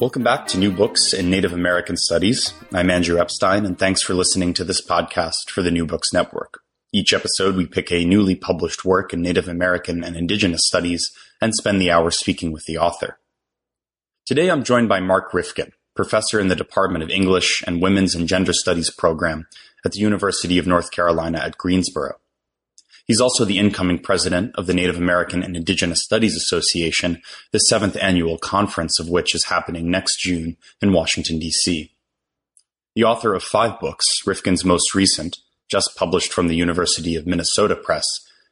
Welcome back to New Books in Native American Studies. I'm Andrew Epstein, and thanks for listening to this podcast for the New Books Network. Each episode, we pick a newly published work in Native American and Indigenous studies and spend the hour speaking with the author. Today, I'm joined by Mark Rifkin, professor in the Department of English and Women's and Gender Studies program at the University of North Carolina at Greensboro. He's also the incoming president of the Native American and Indigenous Studies Association, the seventh annual conference of which is happening next June in Washington, D.C. The author of five books, Rifkin's most recent, just published from the University of Minnesota Press,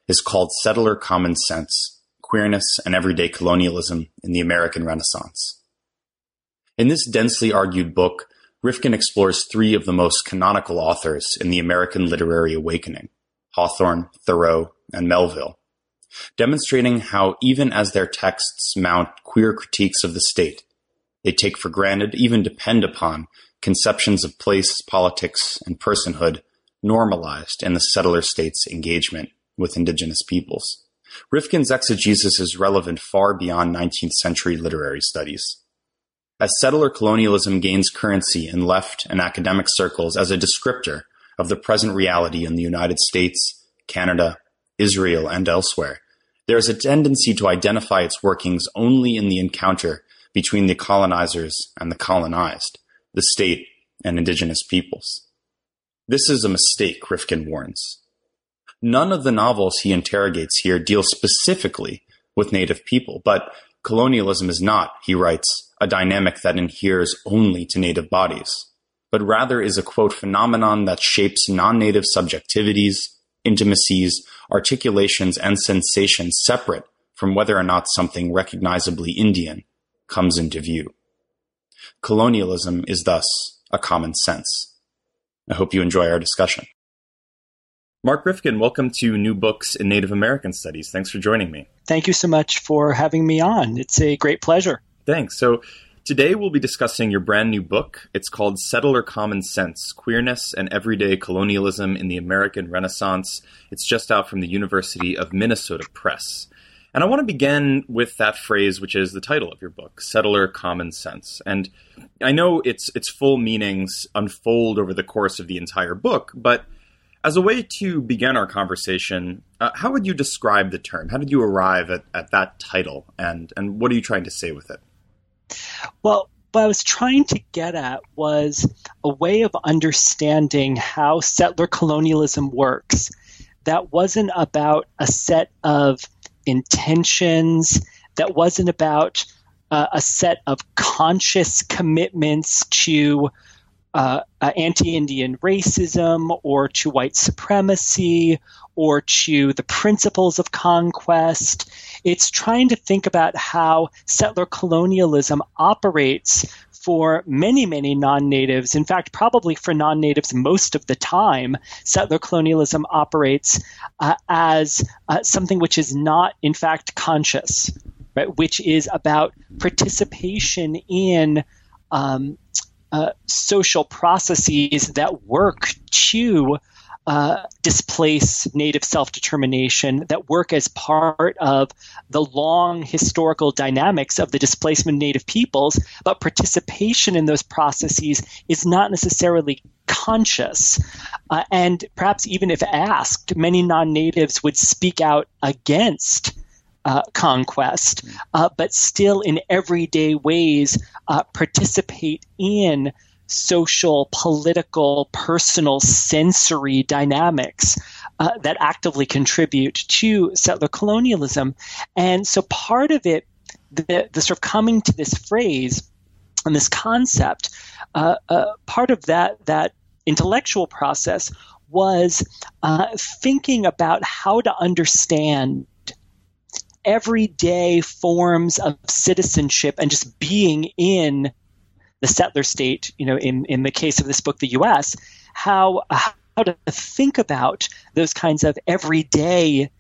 is called Settler Common Sense Queerness and Everyday Colonialism in the American Renaissance. In this densely argued book, Rifkin explores three of the most canonical authors in the American literary awakening Hawthorne, Thoreau, and Melville, demonstrating how even as their texts mount queer critiques of the state, they take for granted, even depend upon, conceptions of place, politics, and personhood normalized in the settler state's engagement with indigenous peoples. Rifkin's exegesis is relevant far beyond 19th century literary studies. As settler colonialism gains currency in left and academic circles as a descriptor of the present reality in the United States, Canada, Israel, and elsewhere, there is a tendency to identify its workings only in the encounter between the colonizers and the colonized, the state and indigenous peoples. This is a mistake, Rifkin warns. None of the novels he interrogates here deal specifically with native people, but colonialism is not, he writes, a dynamic that adheres only to native bodies but rather is a quote phenomenon that shapes non-native subjectivities, intimacies, articulations, and sensations separate from whether or not something recognizably Indian comes into view. Colonialism is thus a common sense. I hope you enjoy our discussion. Mark Rifkin, welcome to New Books in Native American Studies. Thanks for joining me. Thank you so much for having me on. It's a great pleasure. Thanks. So, Today we'll be discussing your brand new book. It's called Settler Common Sense Queerness and Everyday Colonialism in the American Renaissance. It's just out from the University of Minnesota Press. And I want to begin with that phrase, which is the title of your book, Settler Common Sense. And I know its, its full meanings unfold over the course of the entire book, but as a way to begin our conversation, uh, how would you describe the term? How did you arrive at, at that title? And, and what are you trying to say with it? Well, what I was trying to get at was a way of understanding how settler colonialism works that wasn't about a set of intentions, that wasn't about uh, a set of conscious commitments to uh, uh, anti Indian racism or to white supremacy or to the principles of conquest. It's trying to think about how settler colonialism operates for many, many non natives. In fact, probably for non natives most of the time, settler colonialism operates uh, as uh, something which is not, in fact, conscious, right? which is about participation in. Um, uh, social processes that work to uh, displace native self determination, that work as part of the long historical dynamics of the displacement of native peoples, but participation in those processes is not necessarily conscious. Uh, and perhaps even if asked, many non natives would speak out against uh, conquest, uh, but still in everyday ways uh, participate in social, political, personal, sensory dynamics uh, that actively contribute to settler colonialism. And so part of it, the, the sort of coming to this phrase and this concept, uh, uh, part of that that intellectual process was thinking about how to understand everyday forms of citizenship and just being in the settler state, you know, in, in the case of this book, the US, how, how to think about those kinds of everyday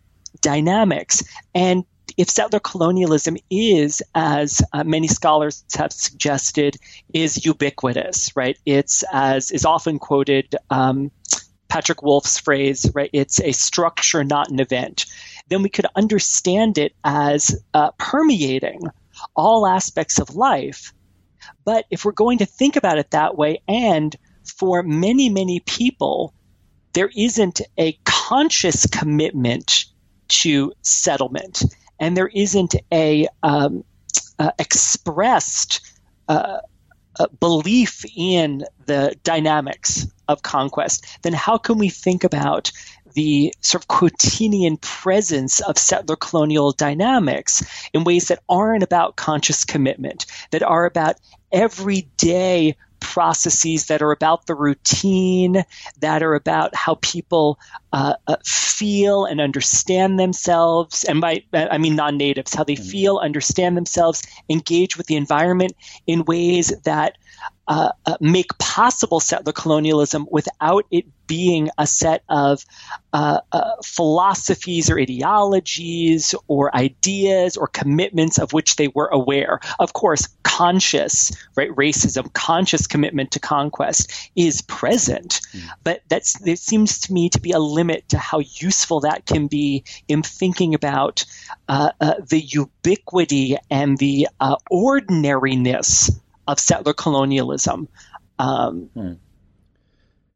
dynamics. And if settler colonialism is, as uh, many scholars have suggested, is ubiquitous, right? It's as is often quoted. Um, Patrick Wolfe's phrase, right? It's a structure, not an event. Then we could understand it as uh, permeating all aspects of life. But if we're going to think about it that way, and for many, many people, there isn't a conscious commitment to settlement, and there isn't a um, uh, expressed uh, uh, belief in the dynamics of conquest, then how can we think about the sort of quotidian presence of settler colonial dynamics in ways that aren't about conscious commitment, that are about everyday processes that are about the routine, that are about how people uh, uh, feel and understand themselves. And by I mean non natives, how they mm-hmm. feel, understand themselves, engage with the environment in ways that uh, uh, make possible settler colonialism without it being a set of uh, uh, philosophies or ideologies or ideas or commitments of which they were aware. Of course, conscious, right, racism, conscious commitment to conquest is present, mm. but that's there seems to me to be a limit to how useful that can be in thinking about uh, uh, the ubiquity and the ordinariness of settler colonialism. Um, hmm.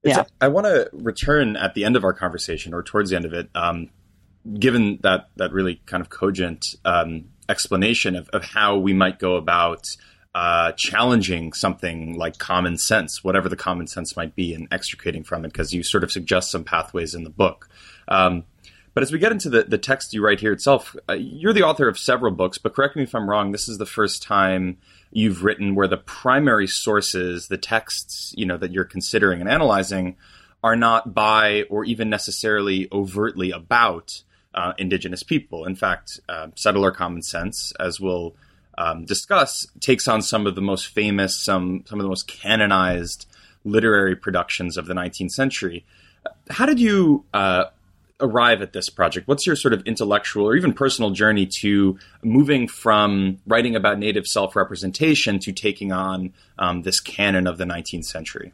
yeah. I want to return at the end of our conversation or towards the end of it, um, given that, that really kind of cogent um, explanation of, of how we might go about uh, challenging something like common sense, whatever the common sense might be, and extricating from it, because you sort of suggest some pathways in the book. Um, but as we get into the, the text you write here itself, uh, you're the author of several books, but correct me if I'm wrong, this is the first time you've written where the primary sources, the texts, you know, that you're considering and analyzing are not by or even necessarily overtly about uh, indigenous people. In fact, uh, settler common sense, as we'll um, discuss, takes on some of the most famous, some some of the most canonized literary productions of the 19th century. How did you uh, arrive at this project? What's your sort of intellectual or even personal journey to moving from writing about Native self representation to taking on um, this canon of the 19th century?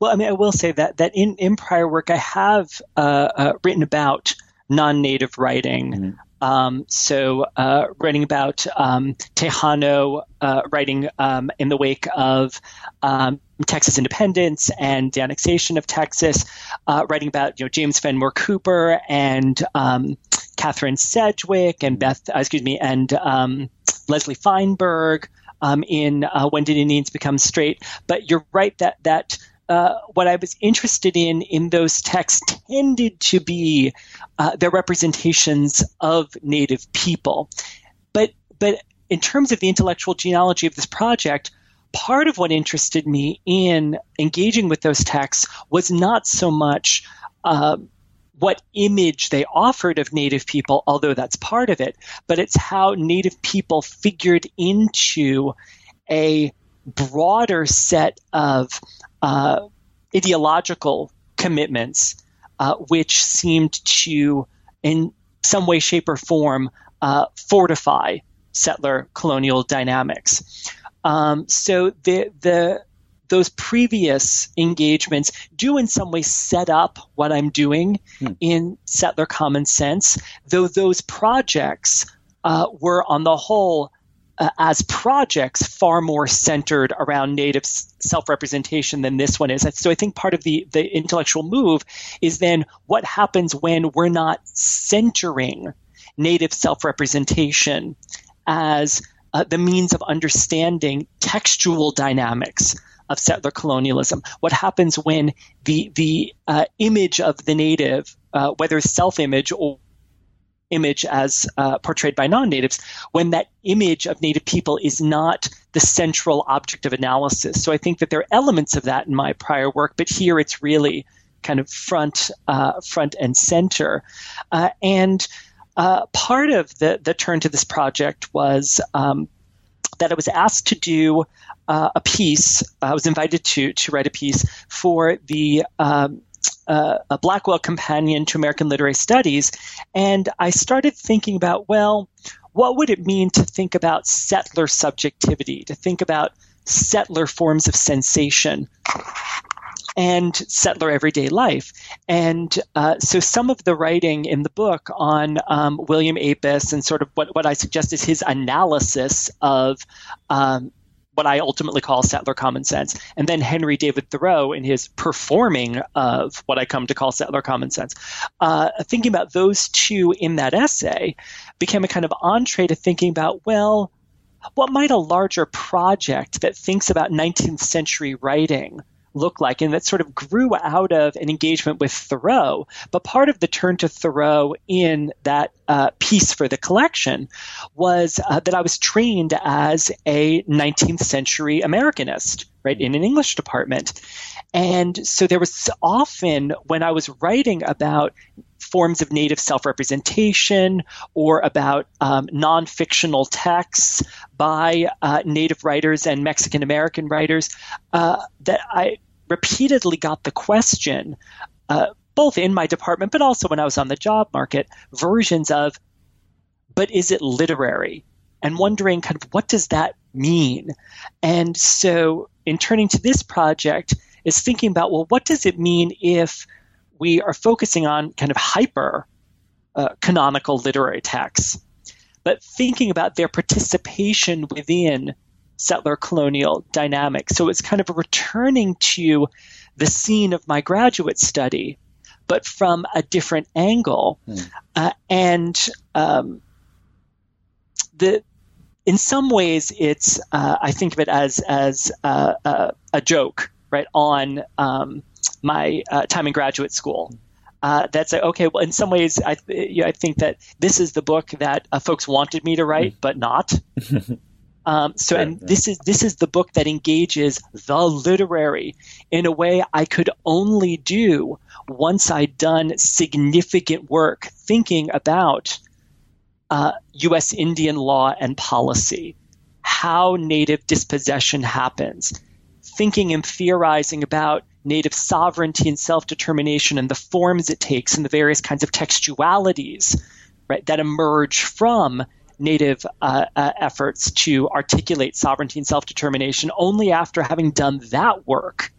Well, I mean, I will say that that in, in prior work, I have uh, uh, written about non-native writing. Mm-hmm. Um, so, uh, writing about um, Tejano, uh, writing um, in the wake of um, Texas independence and the annexation of Texas, uh, writing about you know James Fenimore Cooper and um, Catharine Sedgwick and Beth, uh, excuse me, and um, Leslie Feinberg in uh, When Did Indians Become Straight? But you're right that that uh, what I was interested in in those texts tended to be uh, their representations of Native people. But but in terms of the intellectual genealogy of this project, part of what interested me in engaging with those texts was not so much uh, what image they offered of Native people, although that's part of it, but it's how Native people figured into a broader set of uh, ideological commitments, uh, which seemed to, in some way, shape, or form, uh, fortify settler colonial dynamics. Um, so the the those previous engagements do in some way set up what I'm doing hmm. in settler common sense, though those projects uh, were on the whole uh, as projects far more centered around native self-representation than this one is. So I think part of the the intellectual move is then what happens when we're not centering native self-representation as uh, the means of understanding textual dynamics of settler colonialism. What happens when the the uh, image of the native, uh, whether self-image or image as uh, portrayed by non-natives when that image of native people is not the central object of analysis so i think that there are elements of that in my prior work but here it's really kind of front uh, front and center uh, and uh, part of the, the turn to this project was um, that I was asked to do uh, a piece. I was invited to to write a piece for the um, uh, a Blackwell Companion to American Literary Studies, and I started thinking about well, what would it mean to think about settler subjectivity, to think about settler forms of sensation and settler everyday life. And uh, so some of the writing in the book on um, William Apess and sort of what, what I suggest is his analysis of um, what I ultimately call settler common sense, and then Henry David Thoreau in his performing of what I come to call settler common sense. Uh, thinking about those two in that essay became a kind of entree to thinking about, well, what might a larger project that thinks about 19th century writing look like? And that sort of grew out of an engagement with Thoreau. But part of the turn to Thoreau in that uh, piece for the collection was uh, that I was trained as a 19th century Americanist, right, in an English department. And so there was often when I was writing about forms of native self representation or about um, non fictional texts by uh, native writers and Mexican American writers uh, that I repeatedly got the question, uh, both in my department, but also when I was on the job market, versions of, but is it literary? And wondering kind of what does that mean? And so in turning to this project, is thinking about, well, what does it mean if we are focusing on kind of hyper uh, canonical literary texts, but thinking about their participation within settler colonial dynamics. So it's kind of returning to the scene of my graduate study, but from a different angle. Hmm. Uh, and um, the in some ways, it's uh, I think of it as as uh, uh a joke, right, on um, my uh, time in graduate school. Uh, that's a, okay. Well, in some ways, I, I think that this is the book that folks wanted me to write, hmm. but not. Um, so, and this is this is the book that engages the literary in a way I could only do once I'd done significant work thinking about uh, U.S. Indian law and policy, how native dispossession happens, thinking and theorizing about native sovereignty and self-determination and the forms it takes and the various kinds of textualities right, that emerge from Native uh, uh, efforts to articulate sovereignty and self determination. Only after having done that work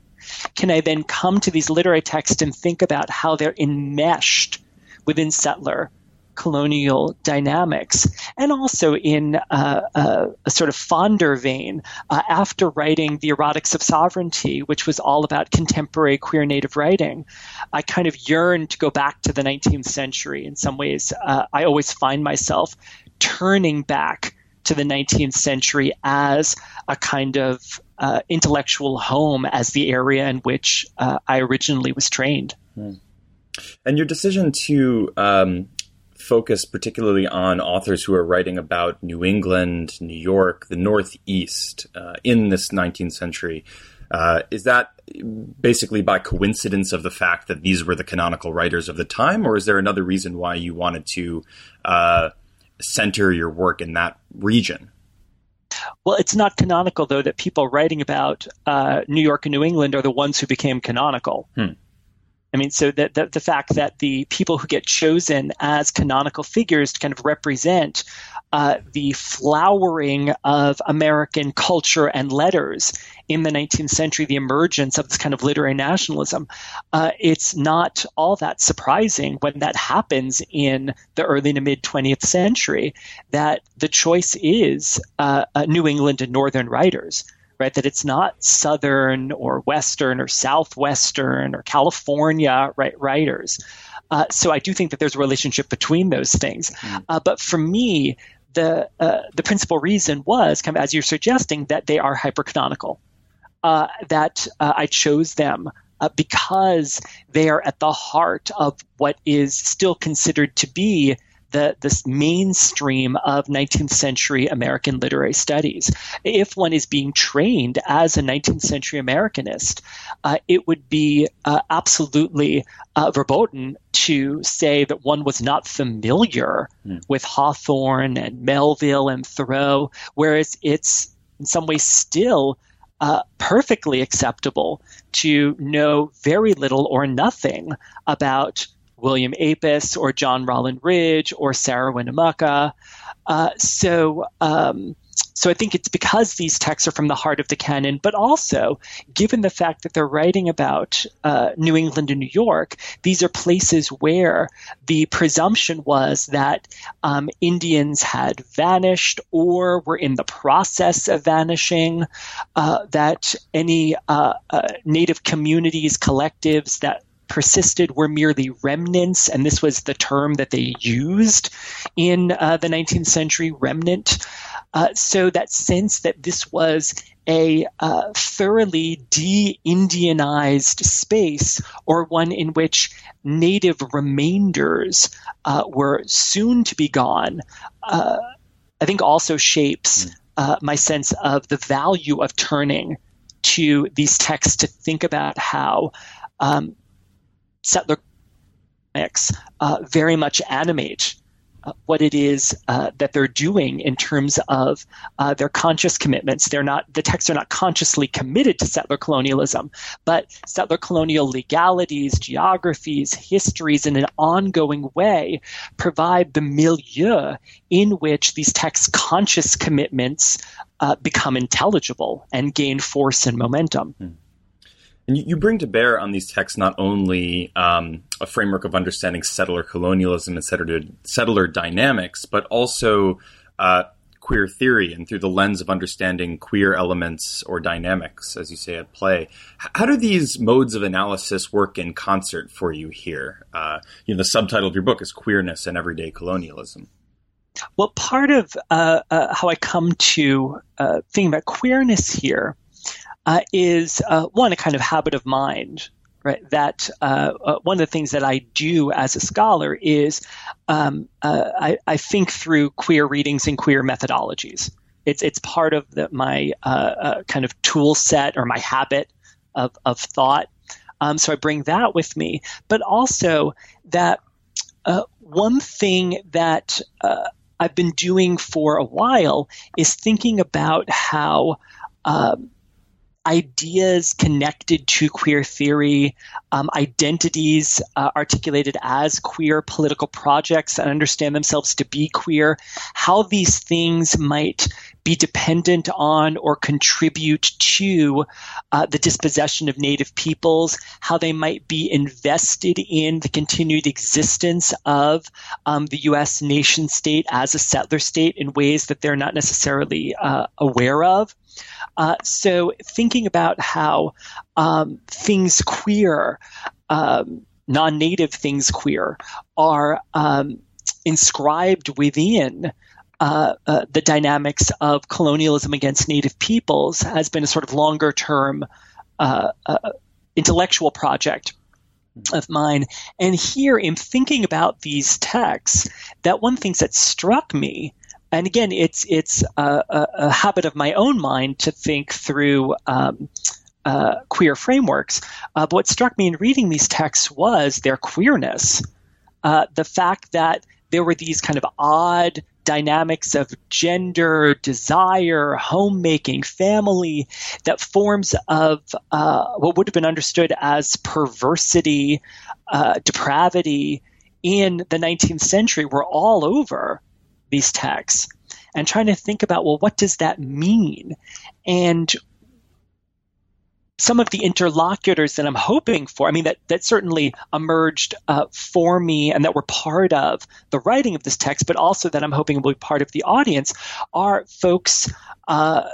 can I then come to these literary texts and think about how they're enmeshed within settler colonial dynamics, and also in uh, uh, a sort of fonder vein, uh, after writing The Erotics of Sovereignty, which was all about contemporary queer native writing, I kind of yearned to go back to the 19th century. In some ways, uh, I always find myself turning back to the 19th century as a kind of uh, intellectual home as the area in which uh, I originally was trained. Hmm. And your decision to um, focus particularly on authors who are writing about New England, New York, the Northeast uh, in this 19th century, uh, is that basically by coincidence of the fact that these were the canonical writers of the time, or is there another reason why you wanted to? Uh, center your work in that region. Well, it's not canonical, though, that people writing about uh, New York and New England are the ones who became canonical. Hmm. I mean, so the, the fact that the people who get chosen as canonical figures to kind of represent uh, the flowering of American culture and letters in the 19th century, the emergence of this kind of literary nationalism, uh, it's not all that surprising when that happens in the early to mid 20th century that the choice is uh, uh, New England and Northern writers. Right, that it's not Southern or Western or Southwestern or California right, writers. Uh, so I do think that there's a relationship between those things. Mm. Uh, but for me, the uh, the principal reason was kind of as you're suggesting that they are hypercanonical. Uh, that uh, I chose them uh, because they are at the heart of what is still considered to be the this mainstream of 19th century American literary studies. If one is being trained as a 19th century Americanist, uh, it would be uh, absolutely uh, verboten to say that one was not familiar mm. with Hawthorne and Melville and Thoreau, whereas it's in some ways still uh, perfectly acceptable to know very little or nothing about William Apess or John Rollin Ridge or Sarah Winnemucca. Uh, so, um, so I think it's because these texts are from the heart of the canon, but also given the fact that they're writing about uh, New England and New York, these are places where the presumption was that um, Indians had vanished or were in the process of vanishing, uh, that any uh, uh native communities, collectives that persisted were merely remnants, and this was the term that they used in uh, the 19th century remnant. Uh, so that sense that this was a uh, thoroughly de Indianized space or one in which native remainders uh, were soon to be gone, uh, I think also shapes hmm. uh, my sense of the value of turning to these texts to think about how um, settler mix uh, very much animate uh, what it is uh, that they're doing in terms of uh, their conscious commitments. They're not the texts are not consciously committed to settler colonialism, but settler colonial legalities, geographies, histories, in an ongoing way provide the milieu in which these texts' conscious commitments uh, become intelligible and gain force and momentum. Hmm. And you bring to bear on these texts not only um, a framework of understanding settler colonialism and settler, settler dynamics, but also uh, queer theory and through the lens of understanding queer elements or dynamics, as you say, at play. How do these modes of analysis work in concert for you here? Uh, you know, the subtitle of your book is Queerness and Everyday Colonialism. Well, part of uh, uh how I come to uh, thinking about queerness here uh, is uh, one a kind of habit of mind right? That uh, uh, one of the things that i do as a scholar is um, uh, I, I, think through queer readings and queer methodologies. It's it's part of the, my kind of tool set or my habit of, of thought. Um, so i bring that with me. But also that one thing that I've been doing for a while is thinking about how um, ideas connected to queer theory, um, identities uh, articulated as queer political projects and understand themselves to be queer, how these things might be dependent on or contribute to uh, the dispossession of Native peoples, how they might be invested in the continued existence of um, the U.S. nation state as a settler state in ways that they're not necessarily uh, aware of. Uh, so thinking about how um, things queer, um, non-native things queer, are um, inscribed within uh, uh, the dynamics of colonialism against native peoples has been a sort of longer term uh, uh, intellectual project of mine. And here, in thinking about these texts, that one thing that struck me and again, it's it's a, a, habit of my own mind to think through um, uh, queer frameworks. Uh, but what struck me in reading these texts was their queerness, uh, the fact that there were these kind of odd dynamics of gender, desire, homemaking, family, that forms of uh, what would have been understood as perversity, uh, depravity in the 19th century were all over these texts and trying to think about, well, what does that mean? And some of the interlocutors that I'm hoping for, I mean, that, that certainly emerged uh, for me and that were part of the writing of this text, but also that I'm hoping will be part of the audience, are folks uh,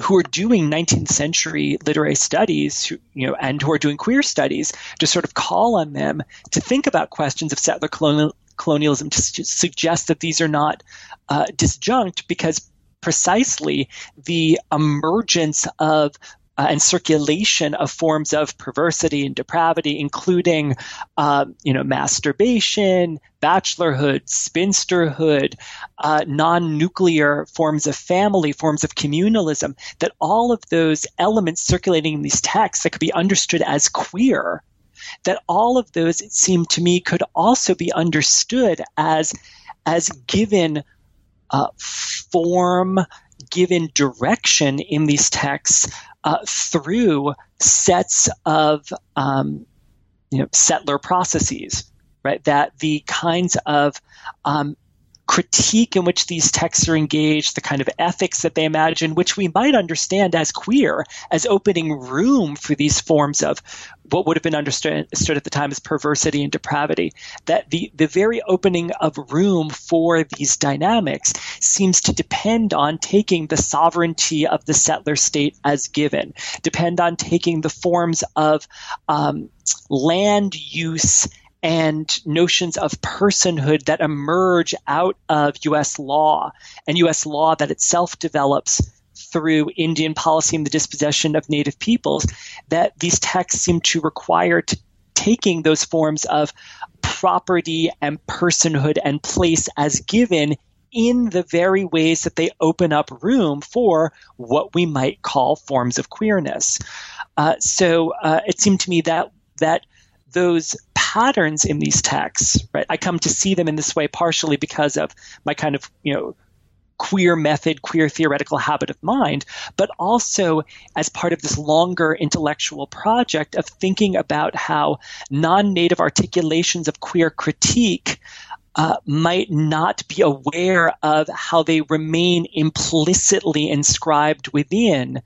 who are doing 19th century literary studies, who, you know, and who are doing queer studies, to sort of call on them to think about questions of settler colonial, colonialism to su- suggest that these are not uh, disjunct because precisely the emergence of uh, and circulation of forms of perversity and depravity, including, uh, you know, masturbation, bachelorhood, spinsterhood, uh, non-nuclear forms of family, forms of communalism. That all of those elements circulating in these texts that could be understood as queer. That all of those, it seemed to me, could also be understood as as given uh, form, given direction in these texts uh, through sets of um, you know settler processes, right? That the kinds of um, critique in which these texts are engaged, the kind of ethics that they imagine, which we might understand as queer, as opening room for these forms of what would have been understood at the time as perversity and depravity. That the, the very opening of room for these dynamics seems to depend on taking the sovereignty of the settler state as given, depend on taking the forms of um, land use and notions of personhood that emerge out of U.S. law and U.S. law that itself develops through Indian policy and the dispossession of native peoples, that these texts seem to require to taking those forms of property and personhood and place as given in the very ways that they open up room for what we might call forms of queerness. Uh, so uh, it seemed to me that that those patterns in these texts, right? I come to see them in this way partially because of my kind of, you know, queer method, queer theoretical habit of mind, but also as part of this longer intellectual project of thinking about how non native articulations of queer critique uh, might not be aware of how they remain implicitly inscribed within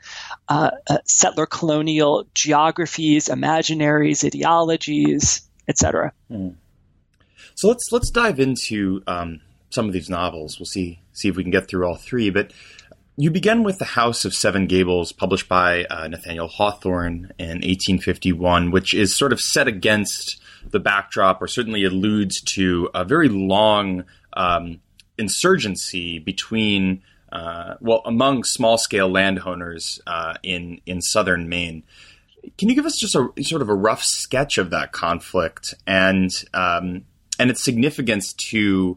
uh, uh, settler colonial geographies, imaginaries, ideologies, etc. Mm. So let's let's dive into um, some of these novels. We'll see see if we can get through all three. But you begin with The House of Seven Gables, published by uh, Nathaniel Hawthorne in 1851, which is sort of set against the backdrop, or certainly alludes to a very long um, insurgency between, uh, well, among small scale landowners uh, in in southern Maine. Can you give us just a sort of a rough sketch of that conflict and um, and its significance to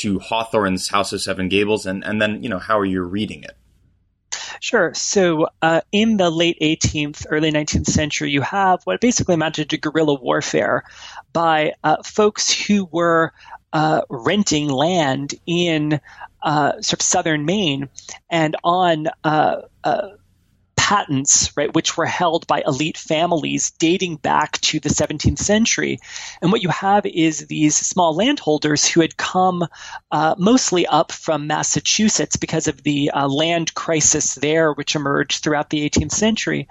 to Hawthorne's House of Seven Gables, and and then you know how are you reading it? Sure. So, uh, in the late 18th, early 19th century, you have what basically amounted to guerrilla warfare by uh, folks who were uh, renting land in uh, sort of southern Maine and on uh, uh, patents, right, which were held by elite families dating back to the 17th century. And what you have is these small landholders who had come uh, mostly up from Massachusetts because of the uh, land crisis there, which emerged throughout the 18th century.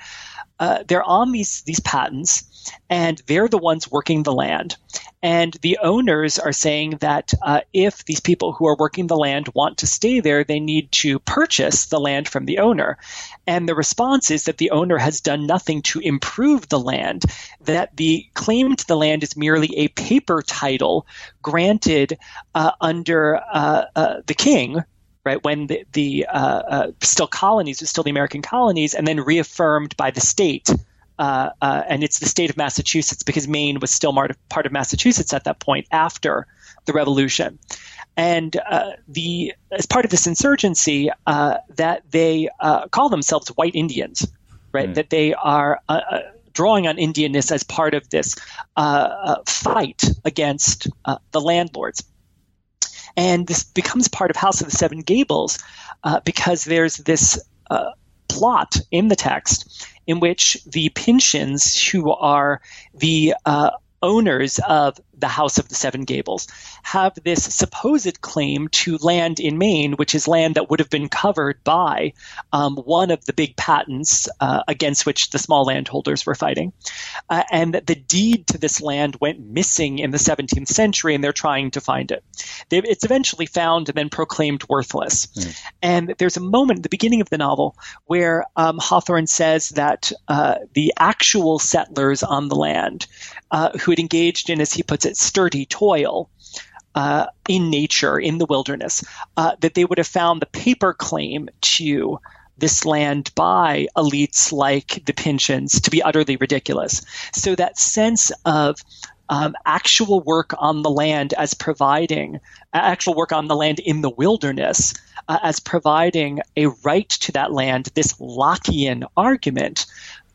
Uh, they're on these these patents, and they're the ones working the land. And the owners are saying that uh, if these people who are working the land want to stay there, they need to purchase the land from the owner. And the response is that the owner has done nothing to improve the land, that the claim to the land is merely a paper title granted uh, under uh, uh the king right? When the, the uh, uh, still colonies, still the American colonies, and then reaffirmed by the state uh, uh, and it's the state of Massachusetts because Maine was still part of, Massachusetts at that point after the Revolution. And uh, the as part of this insurgency, uh, that they uh, call themselves White Indians, right? Mm. That they are uh, drawing on Indianness as part of this fight against the landlords. And this becomes part of House of the Seven Gables because there's this plot in the text in which the Pyncheons, who are the uh, owners of the House of the Seven Gables have this supposed claim to land in Maine, which is land that would have been covered by um, one of the big patents uh, against which the small landholders were fighting. Uh, and that the deed to this land went missing in the 17th century, and they're trying to find it. They, it's eventually found and then proclaimed worthless. Mm. And there's a moment at the beginning of the novel where um, Hawthorne says that uh, the actual settlers on the land uh, who had engaged in, as he puts it, sturdy toil uh, in nature, in the wilderness, uh, that they would have found the paper claim to this land by elites like the Pyncheons to be utterly ridiculous. So that sense of um, actual work on the land as providing actual work on the land in the wilderness uh, as providing a right to that land, this Lockean argument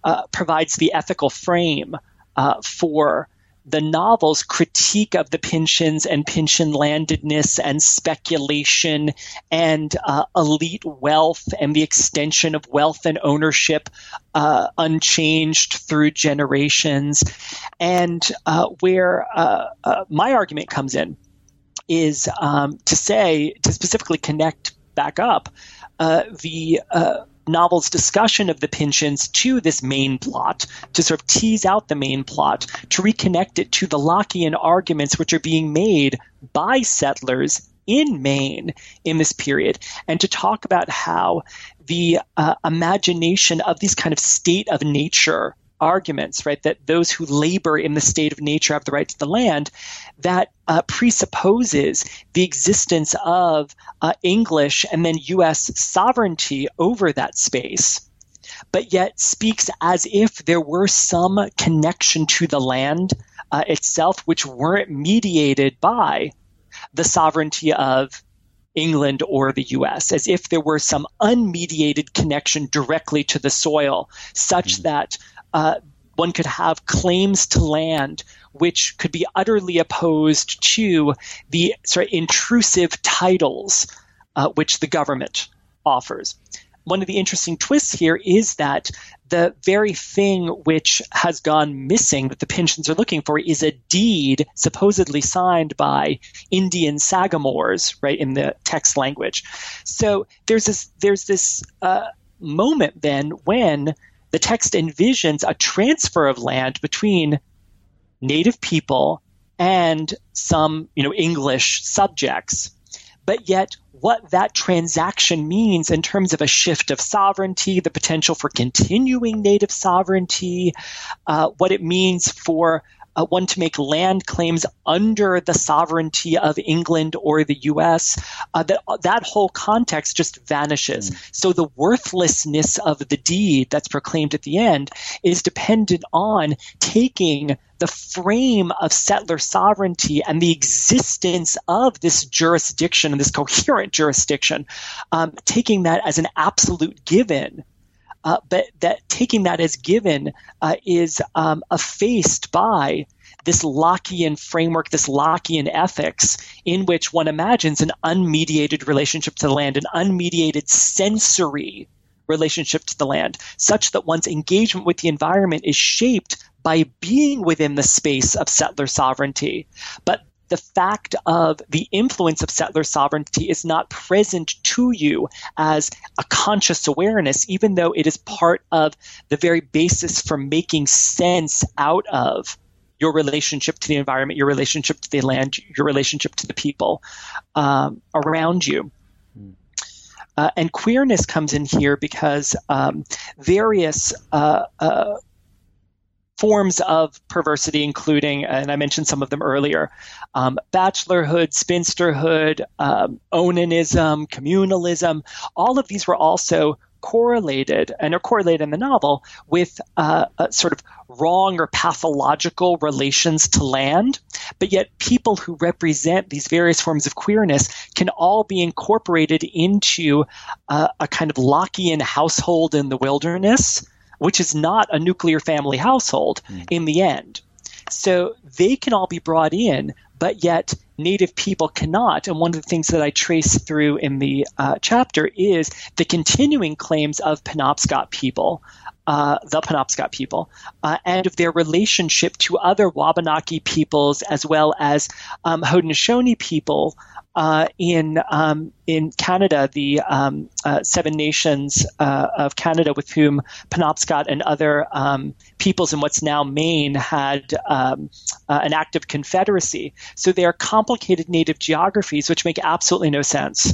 uh, provides the ethical frame uh, for the novel's critique of the Pyncheons and Pyncheon landedness and speculation and uh, elite wealth and the extension of wealth and ownership uh, unchanged through generations. And uh, where uh, uh, my argument comes in is um, to say, to specifically connect back up, uh, the novel's discussion of the Pyncheons to this Maine plot, to sort of tease out the Maine plot, to reconnect it to the Lockean arguments which are being made by settlers in Maine in this period, and to talk about how the uh, imagination of these kind of state of nature arguments, right, that those who labor in the state of nature have the right to the land, that uh, presupposes the existence of uh, English and then U.S. sovereignty over that space, but yet speaks as if there were some connection to the land uh, itself, which weren't mediated by the sovereignty of England or the US, as if there were some unmediated connection directly to the soil, such mm-hmm. that uh, one could have claims to land which could be utterly opposed to the sort of intrusive titles uh, which the government offers. One of the interesting twists here is that the very thing which has gone missing that the Pyncheons are looking for is a deed supposedly signed by Indian sagamores, right, in the text language. So there's this there's this uh, moment then when the text envisions a transfer of land between native people and some, you know, English subjects. But yet, what that transaction means in terms of a shift of sovereignty, the potential for continuing native sovereignty, uh, what it means for uh, one to make land claims under the sovereignty of England or the U.S., uh, that that whole context just vanishes. Mm. So the worthlessness of the deed that's proclaimed at the end is dependent on taking the frame of settler sovereignty and the existence of this jurisdiction and this coherent jurisdiction, um, taking that as an absolute given uh, but that taking that as given uh, is um, effaced by this Lockean framework, this Lockean ethics, in which one imagines an unmediated relationship to the land, an unmediated sensory relationship to the land, such that one's engagement with the environment is shaped by being within the space of settler sovereignty, but the fact of the influence of settler sovereignty is not present to you as a conscious awareness, even though it is part of the very basis for making sense out of your relationship to the environment, your relationship to the land, your relationship to the people um, around you. Uh, and queerness comes in here because um, various uh, uh, forms of perversity, including, and I mentioned some of them earlier, um, bachelorhood, spinsterhood, um, onanism, communalism. All of these were also correlated and are correlated in the novel with uh, sort of wrong or pathological relations to land, but yet people who represent these various forms of queerness can all be incorporated into uh, a kind of Lockean household in the wilderness which is not a nuclear family household mm. in the end. So they can all be brought in, but yet Native people cannot. And one of the things that I trace through in the uh, chapter is the continuing claims of Penobscot people. Uh, the Penobscot people, uh, and of their relationship to other Wabanaki peoples as well as um, Haudenosaunee people uh, in um, in Canada, the um, uh, seven nations uh, of Canada with whom Penobscot and other um, peoples in what's now Maine had um, uh, an active confederacy. So they are complicated native geographies which make absolutely no sense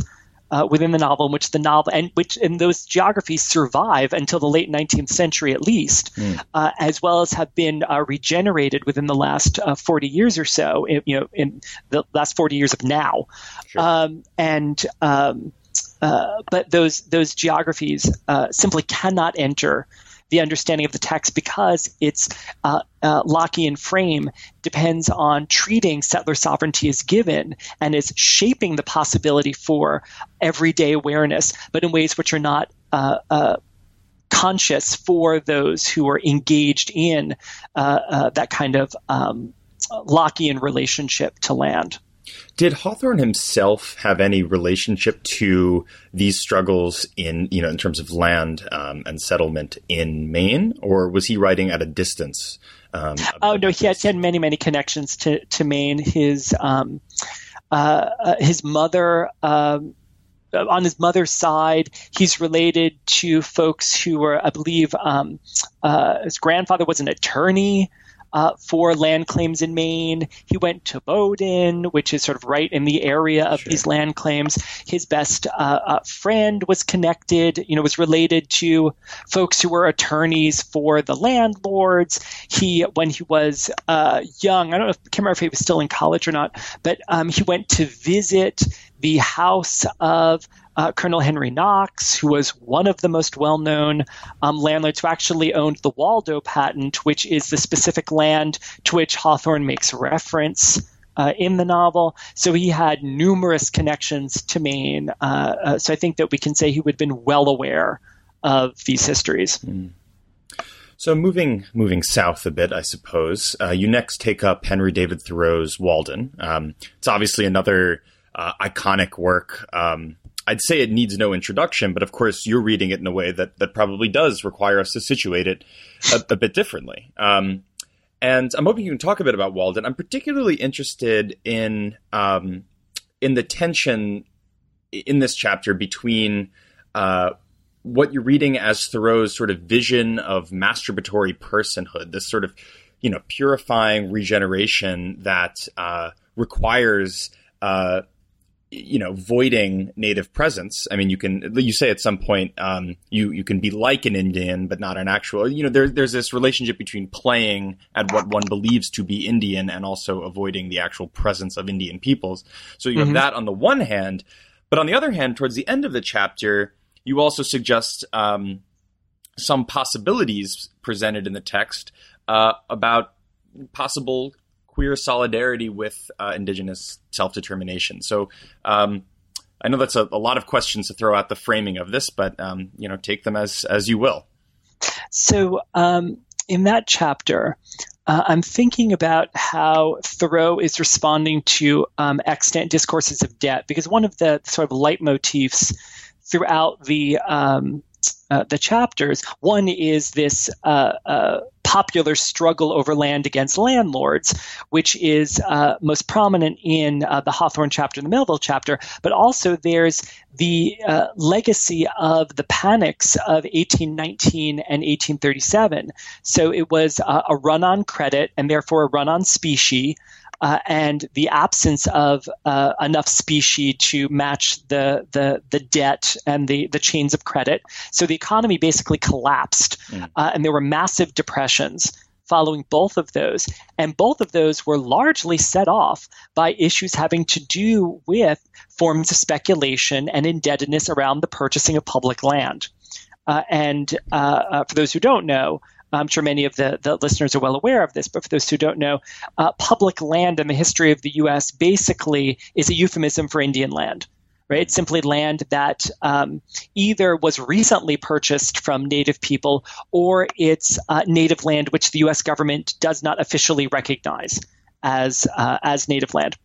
uh, within the novel, in which the novel and which in those geographies survive until the late 19th century at least, mm. uh, as well as have been uh, regenerated within the last uh, 40 years or so. In, you know, in the last 40 years of now, sure. um, and um, uh, but those those geographies uh, simply cannot enter the understanding of the text because its uh, uh, Lockean frame depends on treating settler sovereignty as given and is shaping the possibility for everyday awareness, but in ways which are not uh, conscious for those who are engaged in that kind of um, Lockean relationship to land. Did Hawthorne himself have any relationship to these struggles in, you know, in terms of land um, and settlement in Maine, or was he writing at a distance? Um, oh no, he had, he had, many, many connections to to Maine. His um, uh, uh, his mother. Um, on his mother's side, he's related to folks who were, I believe, um, uh, his grandfather was an attorney uh, for land claims in Maine. He went to Bowdoin, which is sort of right in the area of sure. these land claims. His best uh, uh, friend was connected, you know, was related to folks who were attorneys for the landlords. He, when he was uh, young, I don't know, if, I can't remember if he was still in college or not, but um, he went to visit the house of uh, Colonel Henry Knox, who was one of the most well known um, landlords who actually owned the Waldo patent, which is the specific land to which Hawthorne makes reference. Uh, in the novel. So he had numerous connections to Maine. Uh, uh, so I think that we can say he would have been well aware of these histories. Mm. So moving moving south a bit, I suppose. Uh, you next take up Henry David Thoreau's Walden. Um, it's obviously another uh, iconic work. Um, I'd say it needs no introduction, but of course you're reading it in a way that that probably does require us to situate it a, a bit differently. Um, and I'm hoping you can talk a bit about Walden. I'm particularly interested in um, in the tension in this chapter between uh, what you're reading as Thoreau's sort of vision of masturbatory personhood, this sort of you know purifying regeneration that uh, requires uh, you know, voiding native presence. I mean, you can, you say at some point, um, you, you can be like an Indian, but not an actual, you know, there, there's this relationship between playing at what one believes to be Indian and also avoiding the actual presence of Indian peoples. So you mm-hmm. have that on the one hand, but on the other hand, towards the end of the chapter, you also suggest, um, some possibilities presented in the text, uh, about possible queer solidarity with uh, indigenous self determination. So um, I know that's a, a, lot of questions to throw out the framing of this, but um, you know, take them as as you will. So um, in that chapter, uh, I'm thinking about how Thoreau is responding to um, extant discourses of debt, because one of the sort of leitmotifs throughout the um, uh, the chapters. One is this uh, uh, popular struggle over land against landlords, which is uh, most prominent in uh, the Hawthorne chapter and the Melville chapter, but also there's the legacy of the panics of 1819 and 1837. So it was a run on credit and therefore a run on specie uh, and the absence of uh, enough specie to match the, the, the debt and the, the chains of credit. So the economy basically collapsed, mm. uh, and there were massive depressions following both of those. And both of those were largely set off by issues having to do with forms of speculation and indebtedness around the purchasing of public land. Uh, and uh, uh, for those who don't know, I'm sure many of the, the listeners are well aware of this, but for those who don't know, uh, public land in the history of the U.S. basically is a euphemism for Indian land. Right? It's simply land that um, either was recently purchased from native people or it's uh, native land which the U.S. government does not officially recognize as uh, as native land.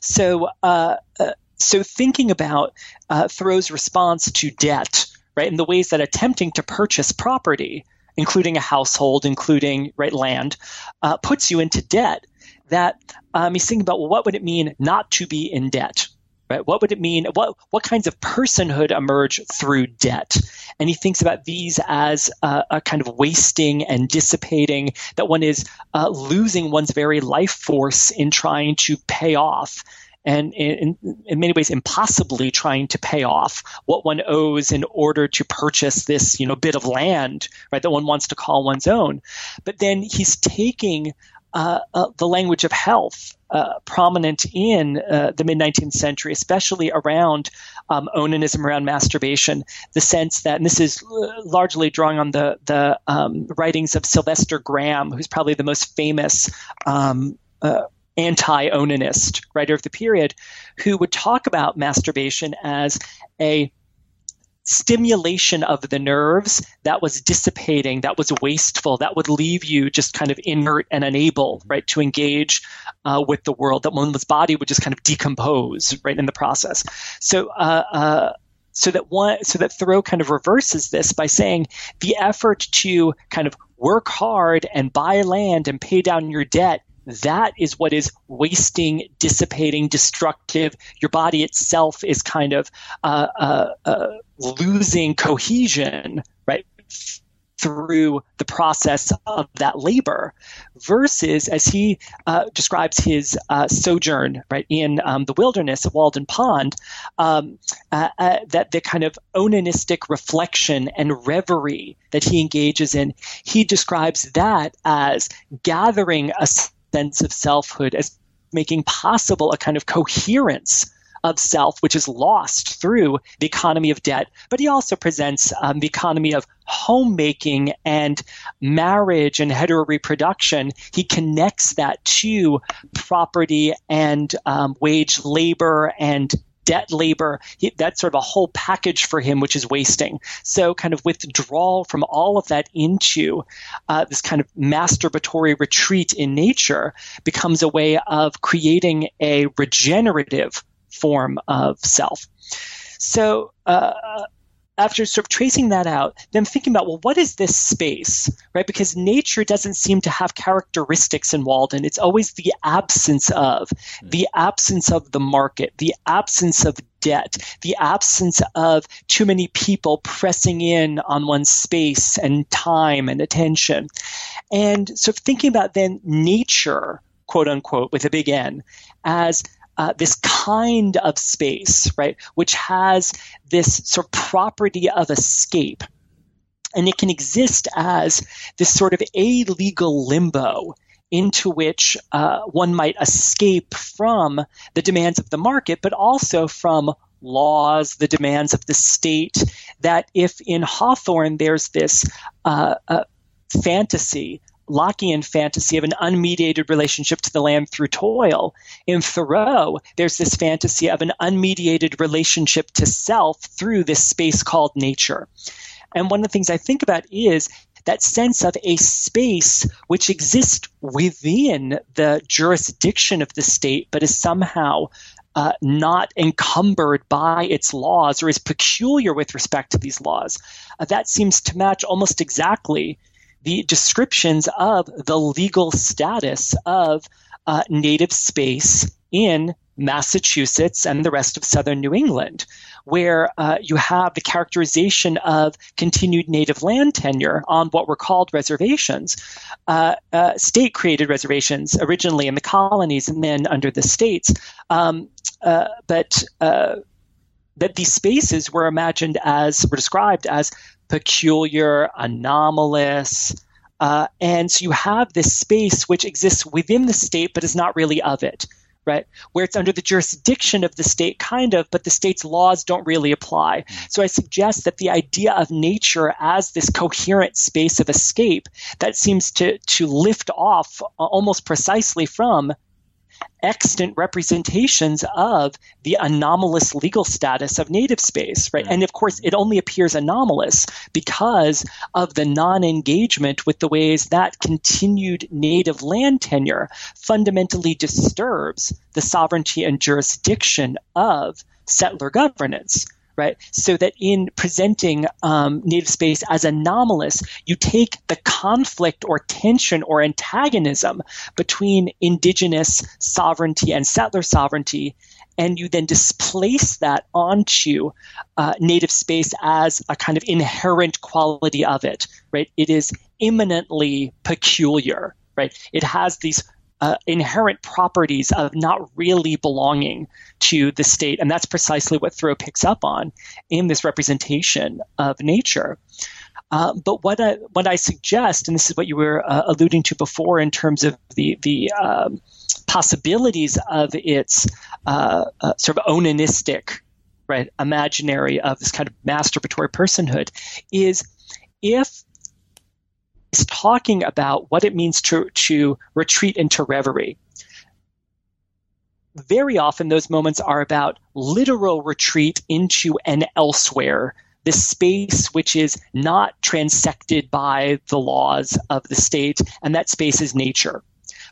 So, uh, uh, so thinking about uh, Thoreau's response to debt, right, in the ways that attempting to purchase property including a household, including right land, uh, puts you into debt. That um, he's thinking about well, what would it mean not to be in debt? Right? What would it mean? What what kinds of personhood emerge through debt? And he thinks about these as uh, a kind of wasting and dissipating. That one is uh, losing one's very life force in trying to pay off and in, in, many ways impossibly trying to pay off what one owes in order to purchase this you know bit of land right that one wants to call one's own but then he's taking uh, uh, the language of health uh, prominent in uh, the mid 19th century, especially around um, onanism, around masturbation. The sense that, and this is largely drawing on the the um, writings of Sylvester Graham, who's probably the most famous. Um, uh, anti-onanist writer of the period, who would talk about masturbation as a stimulation of the nerves that was dissipating, that was wasteful, that would leave you just kind of inert and unable, right, to engage uh, with the world, that one's body would just kind of decompose, right, in the process. So, uh, uh, so that one, so that Thoreau kind of reverses this by saying the effort to kind of work hard and buy land and pay down your debt that is what is wasting, dissipating, destructive. Your body itself is kind of uh, uh, uh, losing cohesion, right? Through the process of that labor, versus as he uh, describes his uh, sojourn right in um, the wilderness of Walden Pond, um, uh, that the kind of onanistic reflection and reverie that he engages in, he describes that as gathering a sense of selfhood as making possible a kind of coherence of self, which is lost through the economy of debt. But he also presents um, the economy of homemaking and marriage and heteroreproduction. He connects that to property and um, wage labor and debt labor. He, that's sort of a whole package for him, which is wasting. So, kind of withdrawal from all of that into uh, this kind of masturbatory retreat in nature becomes a way of creating a regenerative form of self. So, uh, after sort of tracing that out, then thinking about, well, what is this space, right? Because nature doesn't seem to have characteristics in Walden. It's always the absence of, hmm. the absence of the market, the absence of debt, the absence of too many people pressing in on one's space and time and attention. And so thinking about then nature, quote unquote, with a big N, as uh, this kind of space, right, which has this sort of property of escape. And it can exist as this sort of illegal limbo into which uh, one might escape from the demands of the market, but also from laws, the demands of the state. That if in Hawthorne there's this uh, uh, fantasy Lockean fantasy of an unmediated relationship to the land through toil. In Thoreau, there's this fantasy of an unmediated relationship to self through this space called nature. And one of the things I think about is that sense of a space which exists within the jurisdiction of the state, but is somehow uh, not encumbered by its laws or is peculiar with respect to these laws. Uh, that seems to match almost exactly the descriptions of the legal status of uh, native space in Massachusetts and the rest of southern New England, where uh, you have the characterization of continued native land tenure on what were called reservations, uh, uh, state created reservations originally in the colonies and then under the states. Um, uh, but uh, that these spaces were imagined as, were described as peculiar, anomalous. Uh, and so you have this space which exists within the state but is not really of it, right? Where it's under the jurisdiction of the state, kind of, but the state's laws don't really apply. So I suggest that the idea of nature as this coherent space of escape that seems to, to lift off almost precisely from extant representations of the anomalous legal status of native space, right? Hmm. And of course, it only appears anomalous because of the non engagement with the ways that continued native land tenure fundamentally disturbs the sovereignty and jurisdiction of settler governance right? So that in presenting um, native space as anomalous, you take the conflict or tension or antagonism between indigenous sovereignty and settler sovereignty, and you then displace that onto uh, native space as a kind of inherent quality of it, right? It is imminently peculiar, right? It has these uh, inherent properties of not really belonging to the state. And that's precisely what Thoreau picks up on in this representation of nature. Uh, but what I, what I suggest, and this is what you were uh, alluding to before in terms of the the um, possibilities of its uh, uh, sort of onanistic, right, imaginary of this kind of masturbatory personhood, is if it's talking about what it means to to retreat into reverie very often those moments are about literal retreat into an elsewhere, this space which is not transected by the laws of the state, and that space is nature.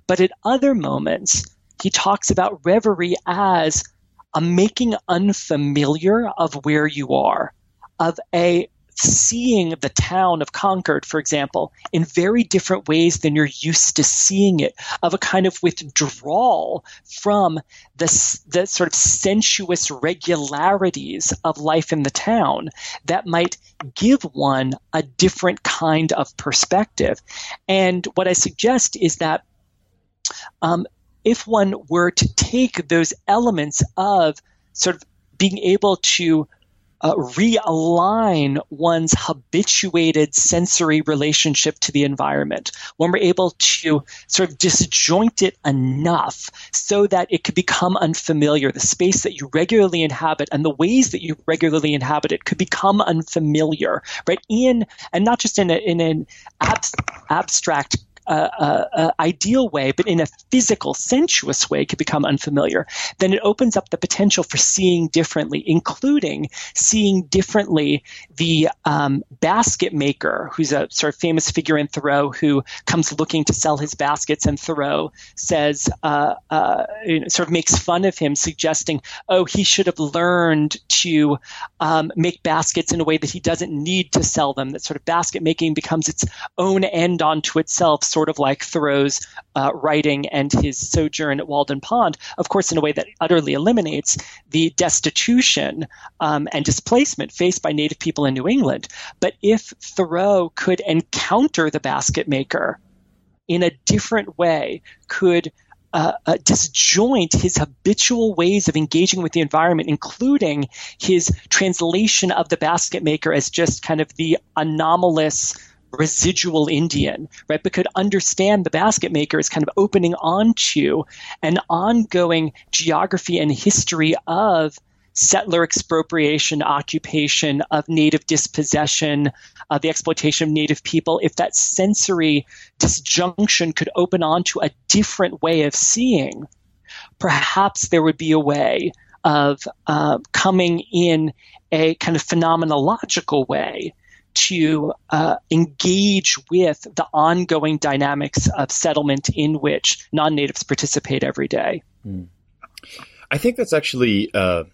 But at other moments, he talks about reverie as a making unfamiliar of where you are, of a seeing the town of Concord, for example, in very different ways than you're used to seeing it, of a kind of withdrawal from the, the sort of sensuous regularities of life in the town that might give one a different kind of perspective. And what I suggest is that um, if one were to take those elements of sort of being able to uh, realign one's habituated sensory relationship to the environment, when we're able to sort of disjoint it enough so that it could become unfamiliar, the space that you regularly inhabit and the ways that you regularly inhabit it could become unfamiliar, right? In, and not just in, a, in an ab- abstract uh, ideal way, but in a physical, sensuous way, could become unfamiliar, then it opens up the potential for seeing differently, including seeing differently the um, basket maker, who's a sort of famous figure in Thoreau, who comes looking to sell his baskets, and Thoreau says, uh, uh, sort of makes fun of him, suggesting, oh, he should have learned to um, make baskets in a way that he doesn't need to sell them, that sort of basket making becomes its own end unto itself sort of like Thoreau's uh, writing and his sojourn at Walden Pond, of course, in a way that utterly eliminates the destitution um, and displacement faced by Native people in New England. But if Thoreau could encounter the basket maker in a different way, could uh, uh, disjoint his habitual ways of engaging with the environment, including his translation of the basket maker as just kind of the anomalous residual Indian, right? But could understand the basket maker as kind of opening onto an ongoing geography and history of settler expropriation, occupation, of native dispossession, uh, the exploitation of native people, if that sensory disjunction could open onto a different way of seeing, perhaps there would be a way of uh, coming in a kind of phenomenological way to uh, engage with the ongoing dynamics of settlement in which non natives participate every day. Mm. I think that's actually uh,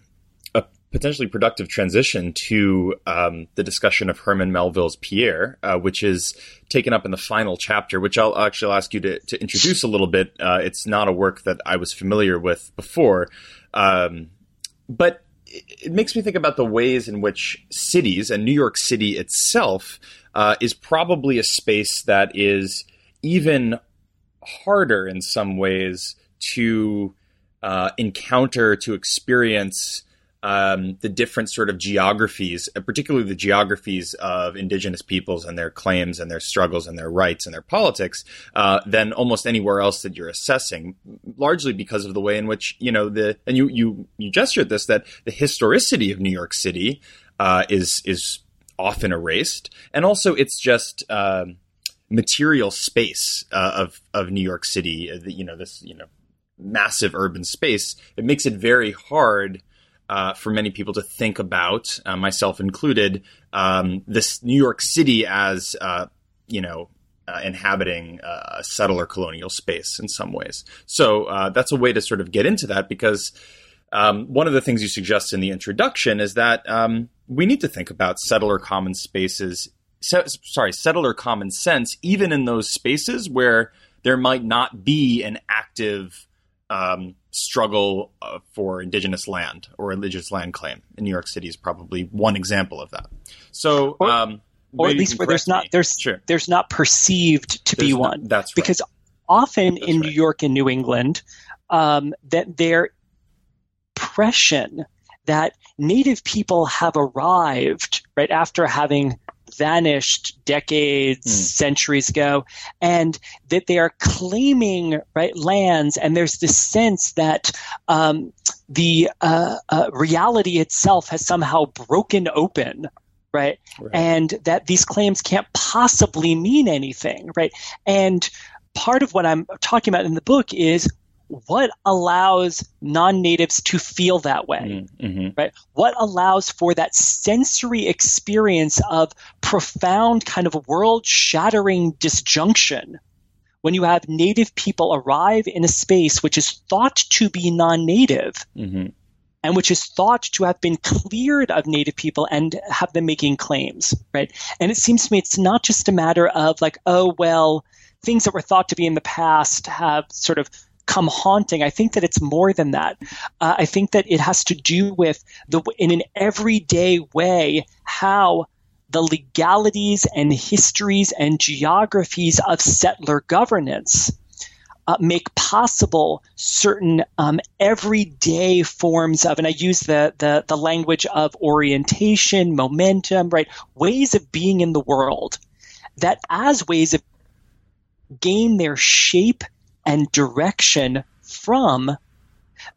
a potentially productive transition to um, the discussion of Herman Melville's Pierre, uh, which is taken up in the final chapter, which I'll actually ask you to, to introduce a little bit. Uh, it's not a work that I was familiar with before. Um, but it makes me think about the ways in which cities and New York City itself uh, is probably a space that is even harder in some ways to uh, encounter, to experience um, the different sort of geographies, uh, particularly the geographies of indigenous peoples and their claims and their struggles and their rights and their politics, uh, than almost anywhere else that you're assessing. Largely because of the way in which you know the and you you you gestured this that the historicity of New York City uh, is is often erased, and also it's just. Uh, material space uh, of of New York City, uh, you know this you know massive urban space, it makes it very hard uh, for many people to think about, uh, myself included, um, this New York City as uh, you know uh, inhabiting uh, a settler colonial space in some ways. So uh, that's a way to sort of get into that because um, one of the things you suggest in the introduction is that um, we need to think about settler common spaces. Se- sorry, settler common sense, even in those spaces where there might not be an active um, struggle uh, for indigenous land or indigenous land claim in New York City is probably one example of that. So, or, um, or at least where there's not there's sure. there's not perceived to there's be one. that's right. because often that's in right. New York and New England, um, that their impression that Native people have arrived right after having vanished decades, mm. centuries ago, and that they are claiming right lands. And there's this sense that um, the uh, uh, reality itself has somehow broken open. Right? right? And that these claims can't possibly mean anything, right? And part of what I'm talking about in the book is what allows non-natives to feel that way mm, mm-hmm. right what allows for that sensory experience of profound kind of world shattering disjunction when you have native people arrive in a space which is thought to be non-native mm-hmm. and which is thought to have been cleared of native people and have them making claims right and it seems to me it's not just a matter of like oh well things that were thought to be in the past have sort of come haunting. I think that it's more than that. Uh, I think that it has to do with the in an everyday way how the legalities and histories and geographies of settler governance uh, make possible certain um, everyday forms of, and I use the, the, the language of orientation, momentum, right? Ways of being in the world that as ways of gain their shape and direction from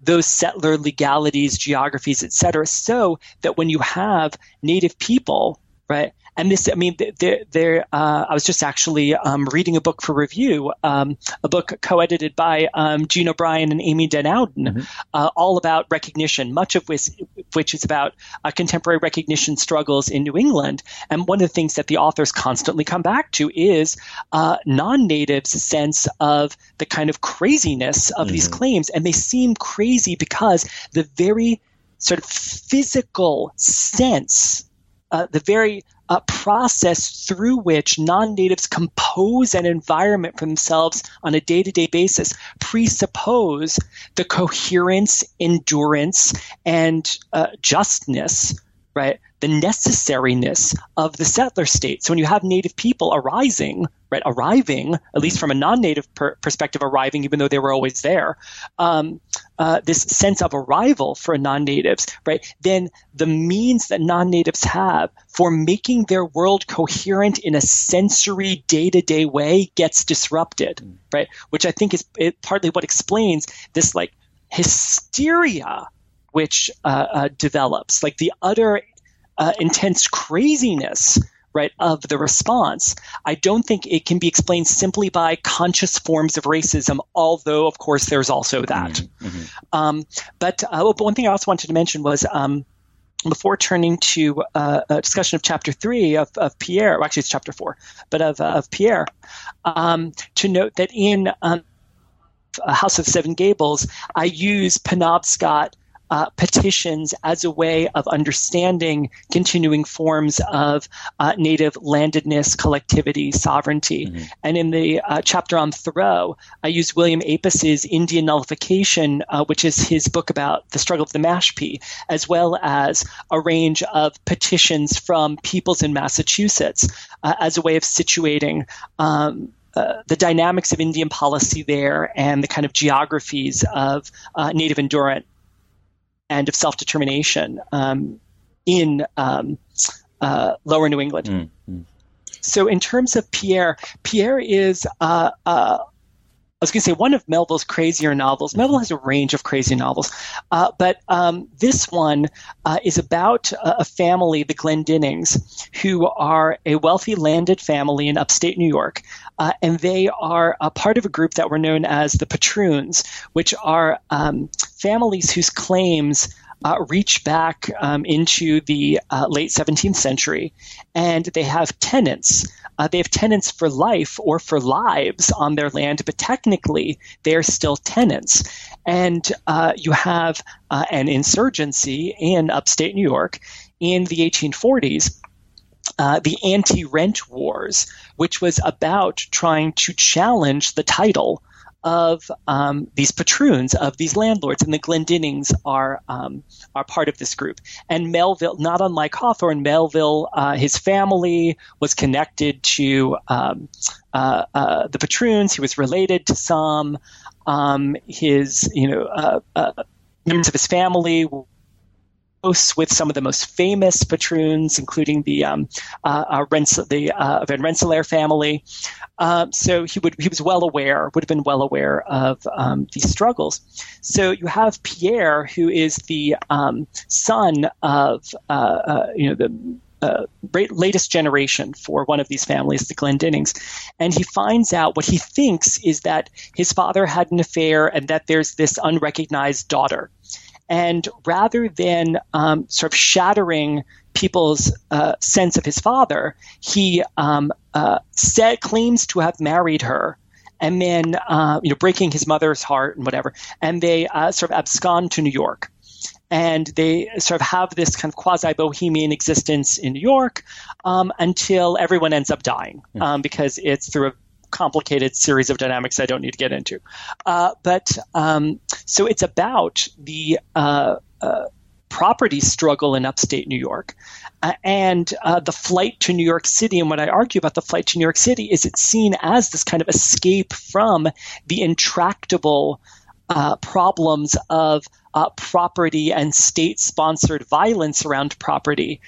those settler legalities, geographies, et cetera, so that when you have native people, right, and this, I mean, there, there. Uh, I was just actually um, reading a book for review, um, a book co-edited by um, Jean O'Brien and Amy Den Ouden, mm-hmm. uh, all about recognition. Much of which, which is about uh, contemporary recognition struggles in New England. And one of the things that the authors constantly come back to is uh, non-natives' sense of the kind of craziness of mm-hmm. these claims, and they seem crazy because the very sort of physical sense uh, the very uh, process through which non natives compose an environment for themselves on a day to day basis presuppose the coherence, endurance, and uh, justness, right? The necessariness of the settler state. So when you have native people arising, right, arriving, at least from a non-native per- perspective, arriving, even though they were always there, um, uh, this sense of arrival for non-natives, right, then the means that non-natives have for making their world coherent in a sensory day-to-day way gets disrupted, mm. right, which I think is partly what explains this like hysteria which uh, uh, develops, like the utter uh, intense craziness right, of the response, I don't think it can be explained simply by conscious forms of racism, although, of course, there's also that. Mm-hmm. mm-hmm. Um, but uh, one thing I also wanted to mention was um, before turning to uh, a discussion of chapter three of, of Pierre, well, actually it's chapter four, but of, uh, of Pierre, um, to note that in um, House of Seven Gables, I use Penobscot uh, petitions as a way of understanding continuing forms of uh, native landedness, collectivity, sovereignty. Mm-hmm. And in the uh, chapter on Thoreau, I use William Apess's Indian Nullification, uh, which is his book about the struggle of the Mashpee, as well as a range of petitions from peoples in Massachusetts uh, as a way of situating. Um, uh, the dynamics of Indian policy there and the kind of geographies of uh, native endurance and of self determination um, in um, uh, lower New England. Mm-hmm. So, in terms of Pierre, Pierre is. Uh, uh, I was going to say one of Melville's crazier novels. Mm-hmm. Melville has a range of crazy novels, uh, but um, this one uh, is about a, a, family, the Glendinnings, who are a wealthy landed family in upstate New York, uh, and they are a part of a group that were known as the Patroons, which are um, families whose claims uh, reach back um, into the uh, late 17th century, and they have tenants. Uh, they have tenants for life or for lives on their land, but technically they are still tenants. And uh, you have uh, an insurgency in upstate New York in the 1840s uh, the anti rent wars, which was about trying to challenge the title of um, these patroons, of these landlords, and the Glendinnings are um, are part of this group. And Melville, not unlike Hawthorne, Melville, uh, his family was connected to um, uh, uh, the patroons. He was related to some. Um, his, you know, uh, uh, members of his family with some of the most famous patroons, including the um, uh, uh, the uh, Van Rensselaer family. Um, so he would he was well aware, would have been well aware of um, these struggles. So you have Pierre, who is the um, son of uh, uh, you know the uh, latest generation for one of these families, the Glendinnings, and he finds out what he thinks is that his father had an affair and that there's this unrecognized daughter. And rather than um, sort of shattering people's uh, sense of his father, he um, uh, said claims to have married her, and then uh, you know breaking his mother's heart and whatever, and they uh, sort of abscond to New York. And they sort of have this kind of quasi bohemian existence in New York um, until everyone ends up dying hmm. um, because it's through a complicated series of dynamics I don't need to get into. Uh, but um, so it's about the uh, uh, property struggle in upstate New York uh, and uh, the flight to New York City. And what I argue about the flight to New York City is it's seen as this kind of escape from the intractable uh, problems of property and state sponsored violence around property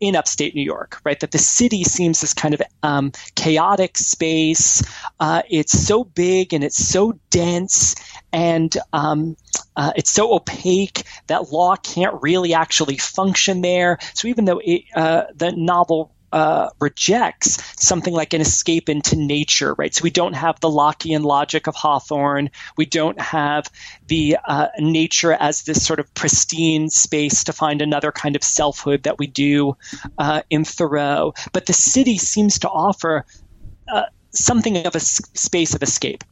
in upstate New York, right? That the city seems this kind of um, chaotic space. Uh, it's so big and it's so dense and um, uh, it's so opaque that law can't really actually function there. So even though it, uh, the novel uh, rejects something like an escape into nature, right? So we don't have the Lockean logic of Hawthorne. We don't have the uh, nature as this sort of pristine space to find another kind of selfhood that we do uh, in Thoreau. But the city seems to offer uh, something of a space of escape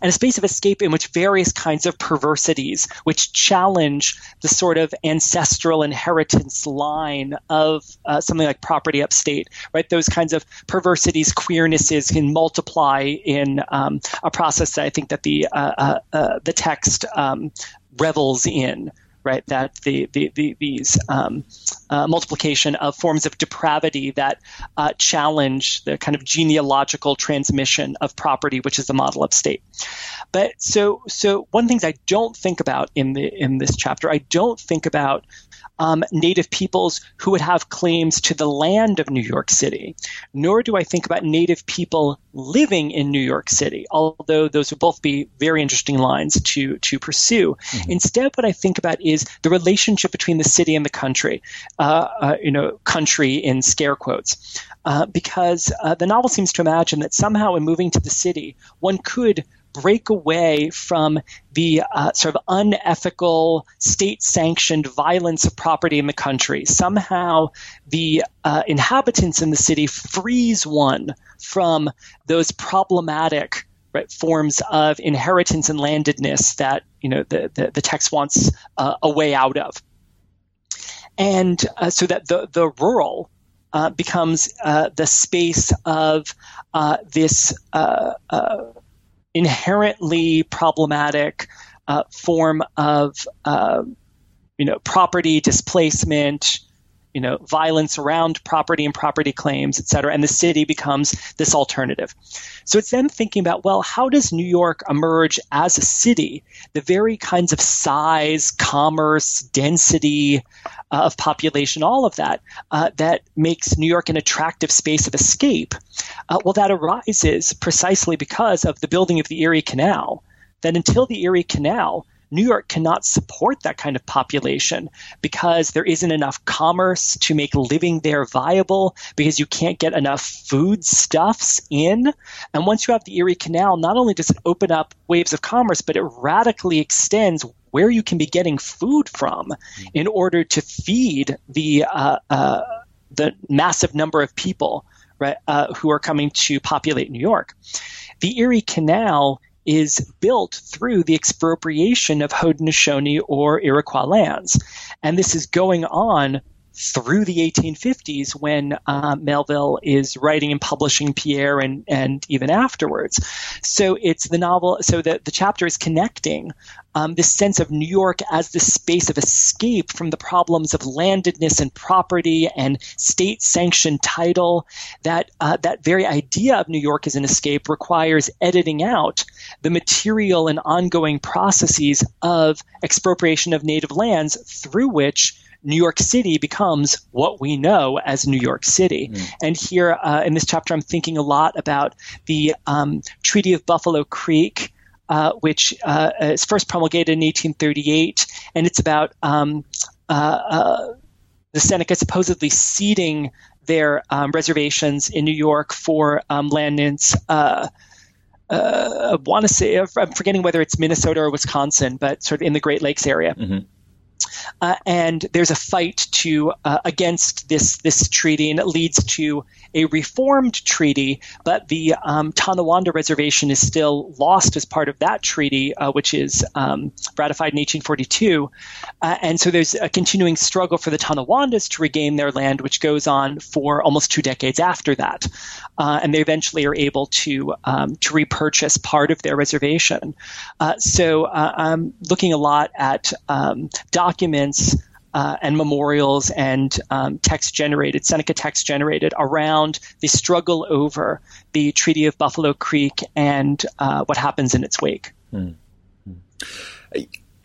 and a space of escape in which various kinds of perversities, which challenge the sort of ancestral inheritance line of uh, something like property upstate, right? Those kinds of perversities, queernesses can multiply in um, a process that I think that the uh, uh, uh the text um, revels in, right? That the, the, the these um, uh, multiplication of forms of depravity that uh, challenge the kind of genealogical transmission of property, which is the model of state. But so so one of the things I don't think about in the in this chapter, I don't think about um, Native peoples who would have claims to the land of New York City, nor do I think about Native people living in New York City, although those would both be very interesting lines to, to pursue. Mm-hmm. Instead, what I think about is the relationship between the city and the country, uh, uh, you know, country in scare quotes, uh, because uh, the novel seems to imagine that somehow in moving to the city, one could – break away from the uh, sort of unethical, state sanctioned violence of property in the country. Somehow the uh, inhabitants in the city freeze one from those problematic right, forms of inheritance and landedness that you know the, the, the text wants uh, a way out of. And uh, so that the, the rural uh, becomes uh, the space of this inherently problematic uh, form of uh, you know property displacement you know violence around property and property claims et cetera and the city becomes this alternative so it's then thinking about well how does new york emerge as a city the very kinds of size commerce density uh, of population all of that uh, that makes new york an attractive space of escape uh, well, that arises precisely because of the building of the Erie Canal. That until the Erie Canal, New York cannot support that kind of population because there isn't enough commerce to make living there viable, because you can't get enough foodstuffs in. And once you have the Erie Canal, not only does it open up waves of commerce, but it radically extends where you can be getting food from in order to feed the uh, uh, the massive number of people right, uh, who are coming to populate New York. The Erie Canal is built through the expropriation of Haudenosaunee or Iroquois lands. And this is going on through the 1850s when uh, Melville is writing and publishing Pierre and, and even afterwards. So it's the novel, so the, the chapter is connecting um, this sense of New York as this space of escape from the problems of landedness and property and state sanctioned title. That, uh, that very idea of New York as an escape requires editing out the material and ongoing processes of expropriation of native lands through which New York City becomes what we know as New York City. Mm. And here uh, in this chapter, I'm thinking a lot about the um, Treaty of Buffalo Creek. Uh, which uh, is first promulgated in 1838, and it's about um, uh, uh, the Seneca supposedly ceding their um, reservations in New York for um, land in uh, uh, I want to say, I'm forgetting whether it's Minnesota or Wisconsin, but sort of in the Great Lakes area. Mm-hmm. Uh, and there's a fight to uh, against this this treaty, and it leads to a reformed treaty. But the um, Tonawanda Reservation is still lost as part of that treaty, uh, which is um, ratified in 1842. Uh, and so there's a continuing struggle for the Tonawandas to regain their land, which goes on for almost two decades after that. Uh, and they eventually are able to um, to repurchase part of their reservation. Uh, so I'm looking a lot at um, documents uh, and memorials and um, text generated, Seneca text generated around the struggle over the Treaty of Buffalo Creek and uh, what happens in its wake. Hmm.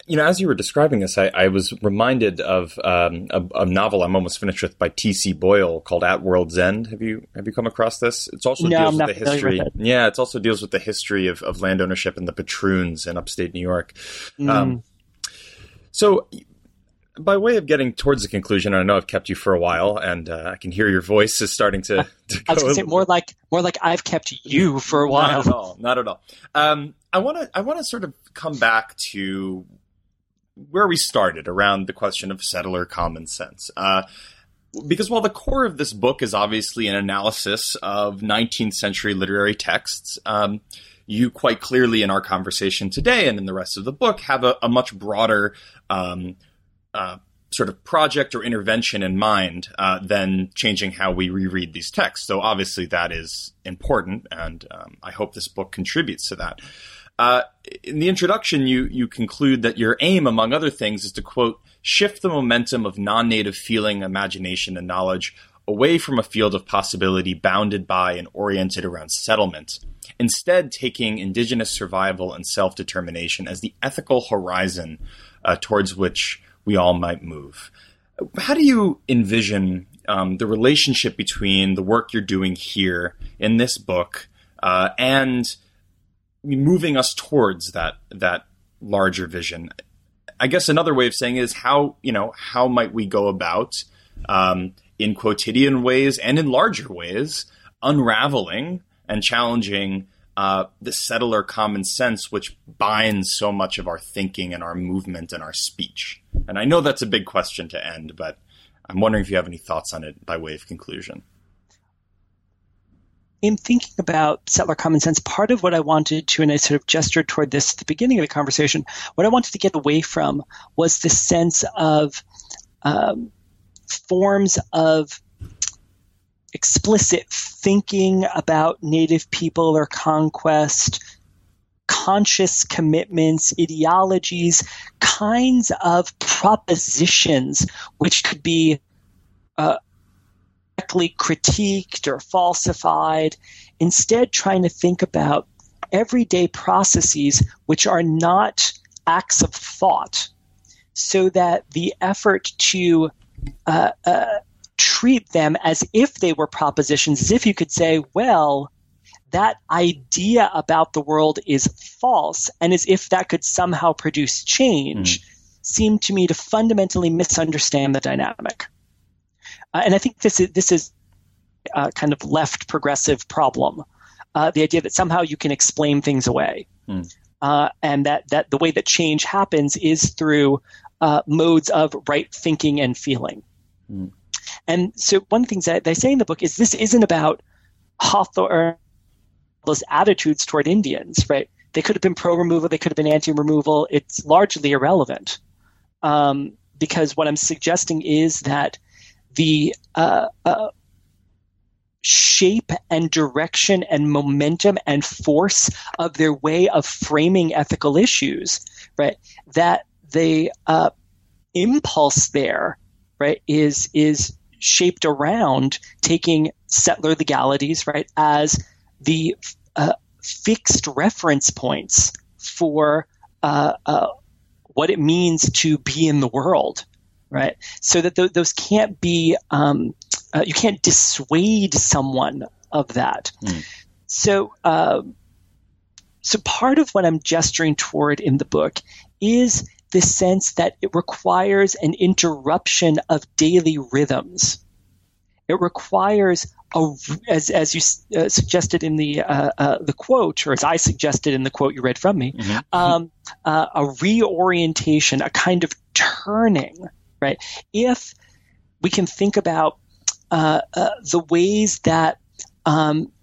You know, as you were describing this, I, I was reminded of um, a, a, novel I'm almost finished with by T.C. Boyle called At World's End. Have you have you come across this? It's also no, deals with the history. With yeah, it also deals with the history of, of land ownership and the patroons in upstate New York. Mm. Um, so by way of getting towards the conclusion, I know I've kept you for a while, and uh, I can hear your voice is starting to. to I was going to say more like more like I've kept you for a while. Not at all. Not at all. Um, I want to I want to sort of come back to where we started around the question of settler common sense. Uh, because while the core of this book is obviously an analysis of 19th century literary texts, um, you quite clearly in our conversation today and in the rest of the book have a, a much broader um, uh, sort of project or intervention in mind uh, than changing how we reread these texts. So obviously that is important, and um, I hope this book contributes to that. Uh, in the introduction, you you conclude that your aim, among other things, is to quote shift the momentum of non-native feeling, imagination, and knowledge away from a field of possibility bounded by and oriented around settlement, instead taking indigenous survival and self-determination as the ethical horizon uh, towards which we all might move. How do you envision um, the relationship between the work you're doing here in this book uh, and moving us towards that that larger vision? I guess another way of saying is how you know how might we go about um, in quotidian ways and in larger ways unraveling and challenging uh, the settler common sense which binds so much of our thinking and our movement and our speech? And I know that's a big question to end, but I'm wondering if you have any thoughts on it by way of conclusion. In thinking about settler common sense, part of what I wanted to, and I sort of gestured toward this at the beginning of the conversation, what I wanted to get away from was the sense of um, forms of explicit thinking about Native people or conquest, conscious commitments, ideologies, kinds of propositions which could be uh, directly critiqued or falsified. Instead, trying to think about everyday processes which are not acts of thought, so that the effort to uh, uh, treat them as if they were propositions, as if you could say, well, that idea about the world is false, and as if that could somehow produce change, mm. seemed to me to fundamentally misunderstand the dynamic. Uh, and I think this is this is a kind of left progressive problem. Uh, the idea that somehow you can explain things away, mm. uh, and that that the way that change happens is through uh, modes of right thinking and feeling. Mm. And so one of the things that they say in the book is this isn't about Hawthorne those attitudes toward Indians, right? They could have been pro removal, they could have been anti removal. It's largely irrelevant. Um, because what I'm suggesting is that the uh, uh, shape and direction and momentum and force of their way of framing ethical issues, right? That the uh, impulse there, right, is is shaped around taking settler legalities, right, as the uh, fixed reference points for uh, uh, what it means to be in the world, right? So that th- those can't be, um, uh, you can't dissuade someone of that. Mm. So, uh, so part of what I'm gesturing toward in the book is the sense that it requires an interruption of daily rhythms. It requires a, as as you uh, suggested in the uh, uh, the quote, or as I suggested in the quote you read from me, mm-hmm. um, uh, a reorientation, a kind of turning, right? If we can think about uh, uh, the ways that um,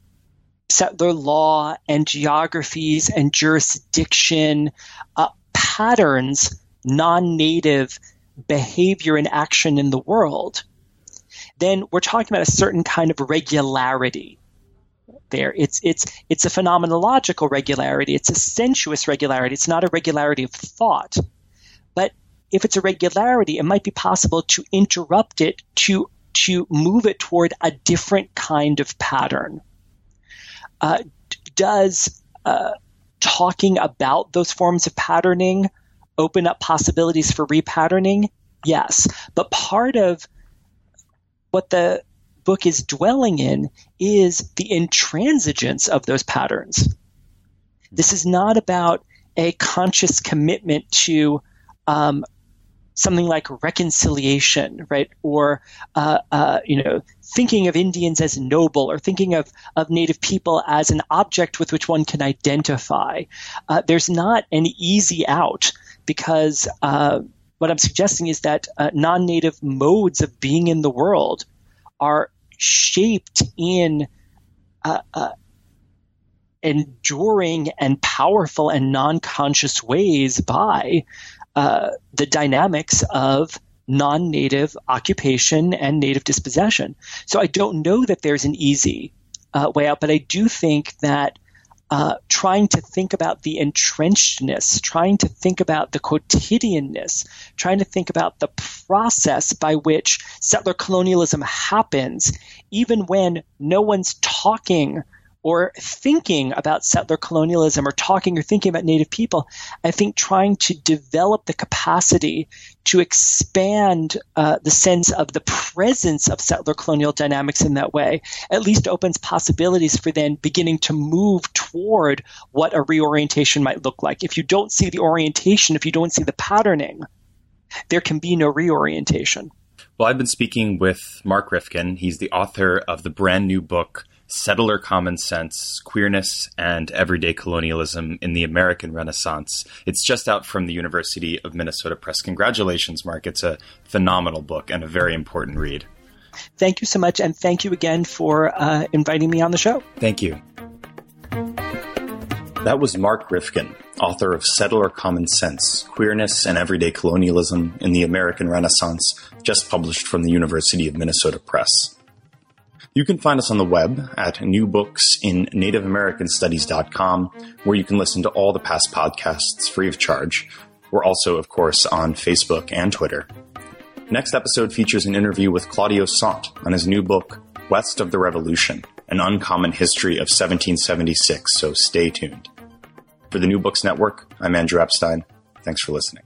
settler law and geographies and jurisdiction patterns non-native behavior and action in the world then we're talking about a certain kind of regularity there. It's it's it's a phenomenological regularity. It's a sensuous regularity. It's not a regularity of thought. But if it's a regularity, it might be possible to interrupt it to to move it toward a different kind of pattern. Uh, does uh, talking about those forms of patterning open up possibilities for repatterning? Yes, but part of what the book is dwelling in is the intransigence of those patterns. This is not about a conscious commitment to um, something like reconciliation, right? Or, uh, uh, you know, thinking of Indians as noble or thinking of, of Native people as an object with which one can identify. Uh, there's not an easy out because uh, what I'm suggesting is that uh, non native modes of being in the world are shaped in uh, uh, enduring and powerful and non conscious ways by uh, the dynamics of non native occupation and native dispossession. So I don't know that there's an easy uh, way out, but I do think that uh, trying to think about the entrenchedness, trying to think about the quotidianness, trying to think about the process by which settler colonialism happens, even when no one's talking or thinking about settler colonialism or talking or thinking about Native people, I think trying to develop the capacity to expand uh, the sense of the presence of settler colonial dynamics in that way at least opens possibilities for then beginning to move toward what a reorientation might look like. If you don't see the orientation, if you don't see the patterning, there can be no reorientation. Well, I've been speaking with Mark Rifkin. He's the author of the brand new book, settler common sense, queerness, and everyday colonialism in the American Renaissance. It's just out from the University of Minnesota Press. Congratulations, Mark. It's a phenomenal book and a very important read. Thank you so much, and thank you again for uh, inviting me on the show. Thank you. That was Mark Rifkin, author of Settler Common Sense Queerness and Everyday Colonialism in the American Renaissance, just published from the University of Minnesota Press. You can find us on the web at New Books in where you can listen to all the past podcasts free of charge. We're also, of course, on Facebook and Twitter. Next episode features an interview with Claudio Saunt on his new book, West of the Revolution An Uncommon History of 1776, so stay tuned. For the New Books Network, I'm Andrew Epstein. Thanks for listening.